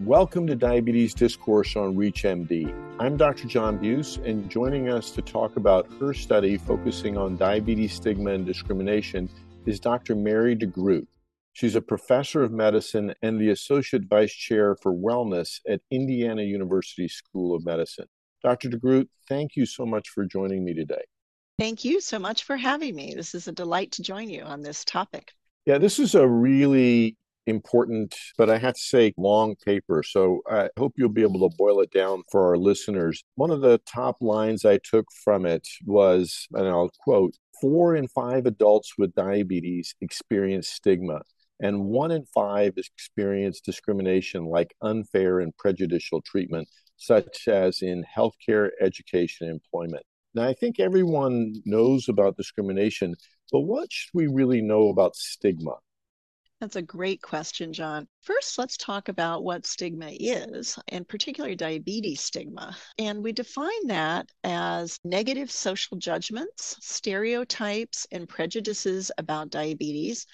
Welcome to Diabetes Discourse on ReachMD. I'm Dr. John Buse, and joining us to talk about her study focusing on diabetes stigma and discrimination is Dr. Mary de Groot. She's a professor of medicine and the associate vice chair for wellness at Indiana University School of Medicine. Dr. de Groot, thank you so much for joining me today. Thank you so much for having me. This is a delight to join you on this topic. Yeah, this is a really important, but I have to say long paper. So I hope you'll be able to boil it down for our listeners. One of the top lines I took from it was, and I'll quote, four in five adults with diabetes experience stigma, and one in five experience discrimination like unfair and prejudicial treatment, such as in healthcare, education, employment. Now, I think everyone knows about discrimination, but what should we really know about stigma? That's a great question, John. First, let's talk about what stigma is, and particularly diabetes stigma. And we define that as negative social judgments, stereotypes, and prejudices about diabetes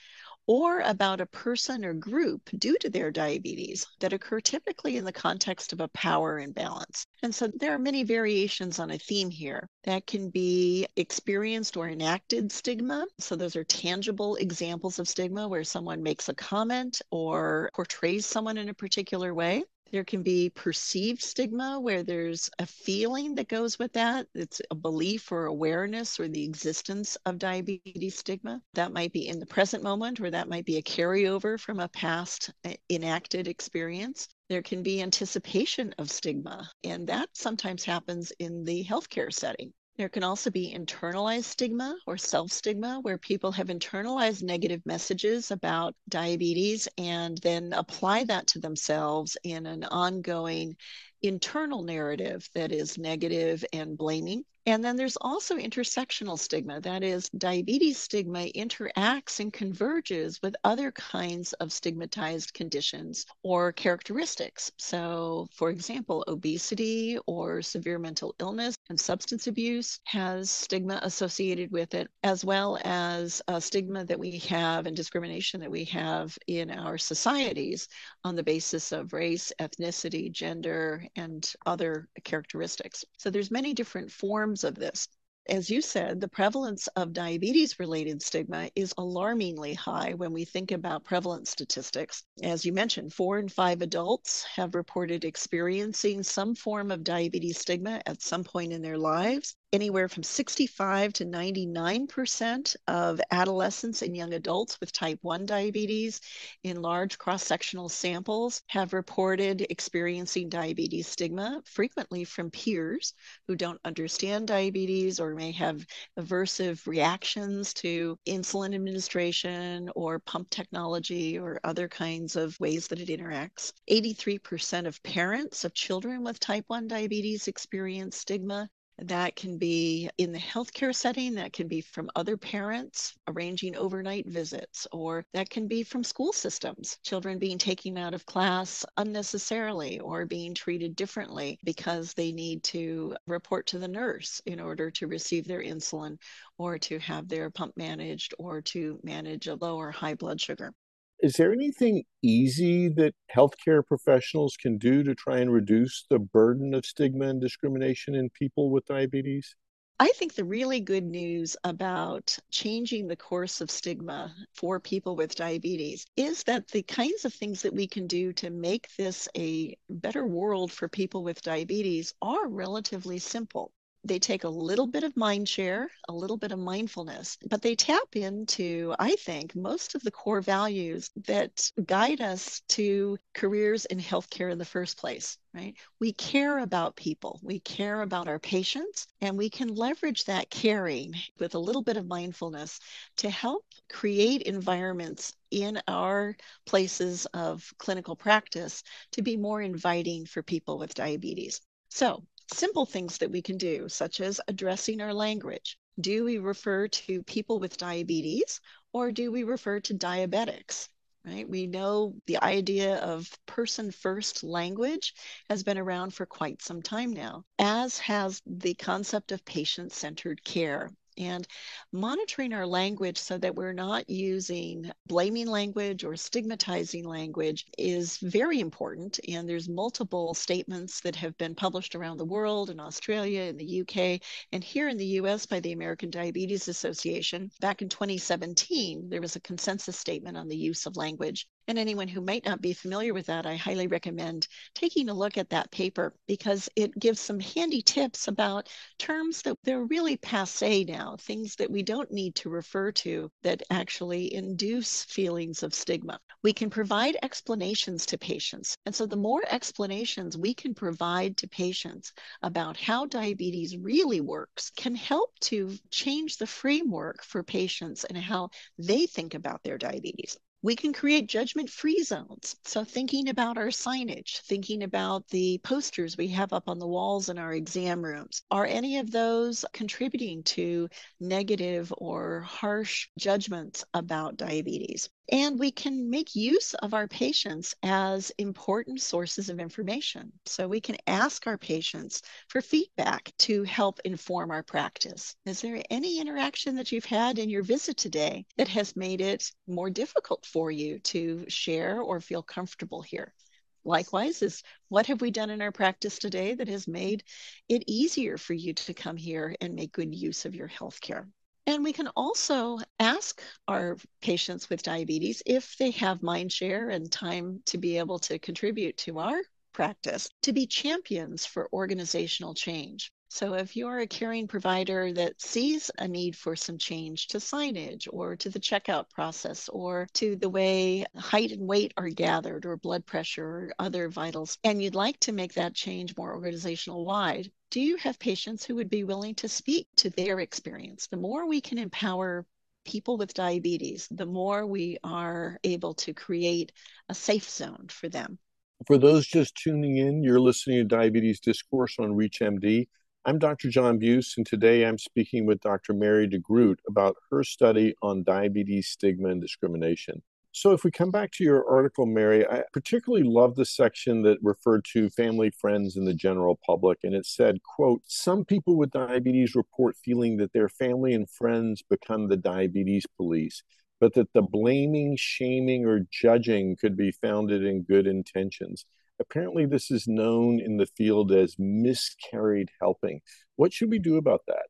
or about a person or group due to their diabetes that occur typically in the context of a power imbalance. And so there are many variations on a theme here that can be experienced or enacted stigma. So those are tangible examples of stigma where someone makes a comment or portrays someone in a particular way. There can be perceived stigma where there's a feeling that goes with that. It's a belief or awareness or the existence of diabetes stigma. That might be in the present moment or that might be a carryover from a past uh, enacted experience. There can be anticipation of stigma, and that sometimes happens in the healthcare setting. There can also be internalized stigma or self stigma, where people have internalized negative messages about diabetes and then apply that to themselves in an ongoing internal narrative that is negative and blaming. And then there's also intersectional stigma. That is, diabetes stigma interacts and converges with other kinds of stigmatized conditions or characteristics. So, for example, obesity or severe mental illness and substance abuse has stigma associated with it, as well as stigma that we have and discrimination that we have in our societies on the basis of race, ethnicity, gender, and other characteristics. So, there's many different forms of this. As you said, the prevalence of diabetes related stigma is alarmingly high when we think about prevalence statistics. As you mentioned, four in five adults have reported experiencing some form of diabetes stigma at some point in their lives anywhere from 65 to 99% of adolescents and young adults with type 1 diabetes in large cross sectional samples have reported experiencing diabetes stigma, frequently from peers who don't understand diabetes or may have aversive reactions to insulin administration or pump technology or other kinds of ways that it interacts. 83% of parents of children with type 1 diabetes experience stigma. That can be in the healthcare setting, that can be from other parents arranging overnight visits, or that can be from school systems, children being taken out of class unnecessarily or being treated differently because they need to report to the nurse in order to receive their insulin or to have their pump managed or to manage a low or high blood sugar is there anything easy that healthcare professionals can do to try and reduce the burden of stigma and discrimination in people with diabetes? I think the really good news about changing the course of stigma for people with diabetes is that the kinds of things that we can do to make this a better world for people with diabetes are relatively simple they take a little bit of mind share, a little bit of mindfulness, but they tap into, I think, most of the core values that guide us to careers in healthcare in the first place, right? We care about people, we care about our patients, and we can leverage that caring with a little bit of mindfulness to help create environments in our places of clinical practice to be more inviting for people with diabetes. So, simple things that we can do, such as addressing our language. Do we refer to people with diabetes or do we refer to diabetics? Right? We know the idea of person first language has been around for quite some time now, as has the concept of patient centered care. And monitoring our language so that we're not using blaming language or stigmatizing language is very important. And there's multiple statements that have been published around the world in Australia, in the UK, and here in the US by the American Diabetes Association. Back in 2017, there was a consensus statement on the use of language and anyone who might not be familiar with that, I highly recommend taking a look at that paper because it gives some handy tips about terms that they're really passe now, things that we don't need to refer to that actually induce feelings of stigma. We can provide explanations to patients. And so the more explanations we can provide to patients about how diabetes really works can help to change the framework for patients and how they think about their diabetes. We can create judgment free zones. So, thinking about our signage, thinking about the posters we have up on the walls in our exam rooms, are any of those contributing to negative or harsh judgments about diabetes? And we can make use of our patients as important sources of information. So we can ask our patients for feedback to help inform our practice. Is there any interaction that you've had in your visit today that has made it more difficult for you to share or feel comfortable here? Likewise, is what have we done in our practice today that has made it easier for you to come here and make good use of your health care? And we can also ask our patients with diabetes if they have mind share and time to be able to contribute to our practice to be champions for organizational change. So, if you're a caring provider that sees a need for some change to signage or to the checkout process or to the way height and weight are gathered or blood pressure or other vitals, and you'd like to make that change more organizational wide, do you have patients who would be willing to speak to their experience? The more we can empower people with diabetes, the more we are able to create a safe zone for them. For those just tuning in, you're listening to Diabetes Discourse on ReachMD. I'm Dr. John Buse, and today I'm speaking with Dr. Mary de Groot about her study on diabetes stigma and discrimination. So, if we come back to your article, Mary, I particularly love the section that referred to family, friends, and the general public. And it said, quote, some people with diabetes report feeling that their family and friends become the diabetes police, but that the blaming, shaming, or judging could be founded in good intentions. Apparently, this is known in the field as miscarried helping. What should we do about that?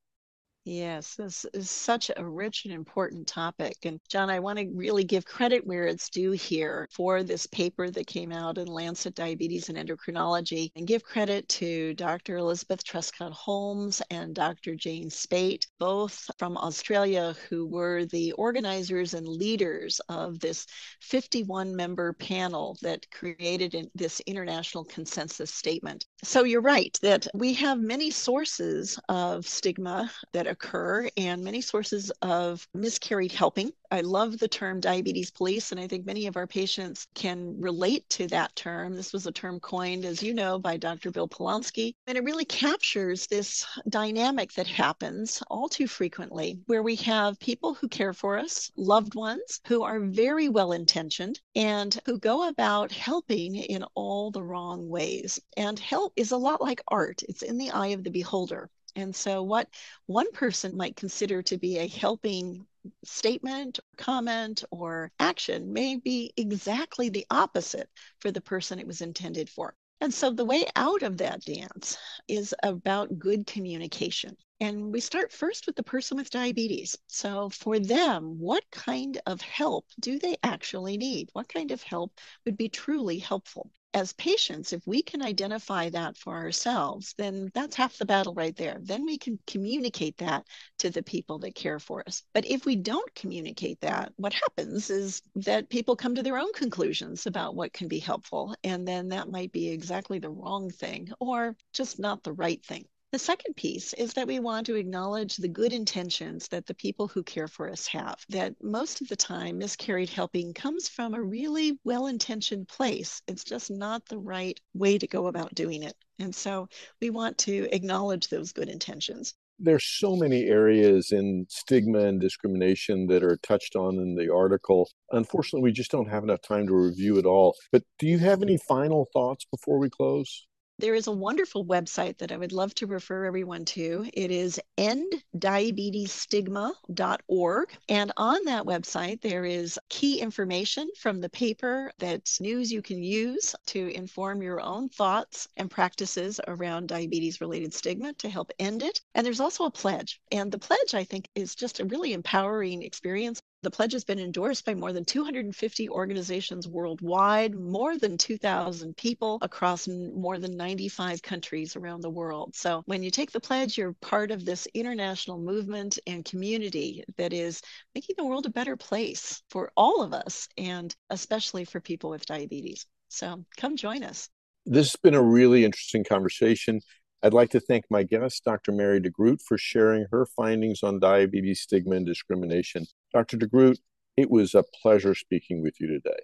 Yes, this is such a rich and important topic. And John, I want to really give credit where it's due here for this paper that came out in Lancet Diabetes and Endocrinology, and give credit to Dr. Elizabeth Truscott Holmes and Dr. Jane Speight, both from Australia, who were the organizers and leaders of this 51 member panel that created this international consensus statement. So you're right that we have many sources of stigma that occur and many sources of miscarried helping. I love the term diabetes police, and I think many of our patients can relate to that term. This was a term coined, as you know, by Dr. Bill Polonsky, and it really captures this dynamic that happens all too frequently where we have people who care for us, loved ones who are very well intentioned and who go about helping in all the wrong ways. And help is a lot like art, it's in the eye of the beholder. And so, what one person might consider to be a helping statement, comment, or action may be exactly the opposite for the person it was intended for. And so, the way out of that dance is about good communication. And we start first with the person with diabetes. So, for them, what kind of help do they actually need? What kind of help would be truly helpful? As patients, if we can identify that for ourselves, then that's half the battle right there. Then we can communicate that to the people that care for us. But if we don't communicate that, what happens is that people come to their own conclusions about what can be helpful. And then that might be exactly the wrong thing or just not the right thing. The second piece is that we want to acknowledge the good intentions that the people who care for us have. That most of the time, miscarried helping comes from a really well intentioned place. It's just not the right way to go about doing it. And so we want to acknowledge those good intentions there's so many areas in stigma and discrimination that are touched on in the article. Unfortunately, we just don't have enough time to review it all. But do you have any final thoughts before we close? There is a wonderful website that I would love to refer everyone to. It is enddiabetesstigma.org. And on that website, there is key information from the paper that's news you can use to inform your own thoughts and practices around diabetes related stigma to help end it. And there's also a pledge. And the pledge, I think, is just a really empowering experience. The pledge has been endorsed by more than 250 organizations worldwide, more than 2,000 people across more than 95 countries around the world. So when you take the pledge, you're part of this international movement and community that is making the world a better place for all of us, and especially for people with diabetes. So come join us. This has been a really interesting conversation. I'd like to thank my guest, Dr. Mary de Groot, for sharing her findings on diabetes stigma and discrimination. Dr. de Groot, it was a pleasure speaking with you today.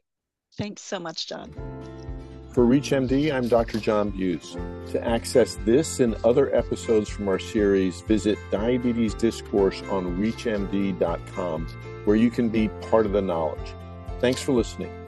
Thanks so much, John. For ReachMD, I'm Dr. John Buse. To access this and other episodes from our series, visit Diabetes Discourse on ReachMD.com, where you can be part of the knowledge. Thanks for listening.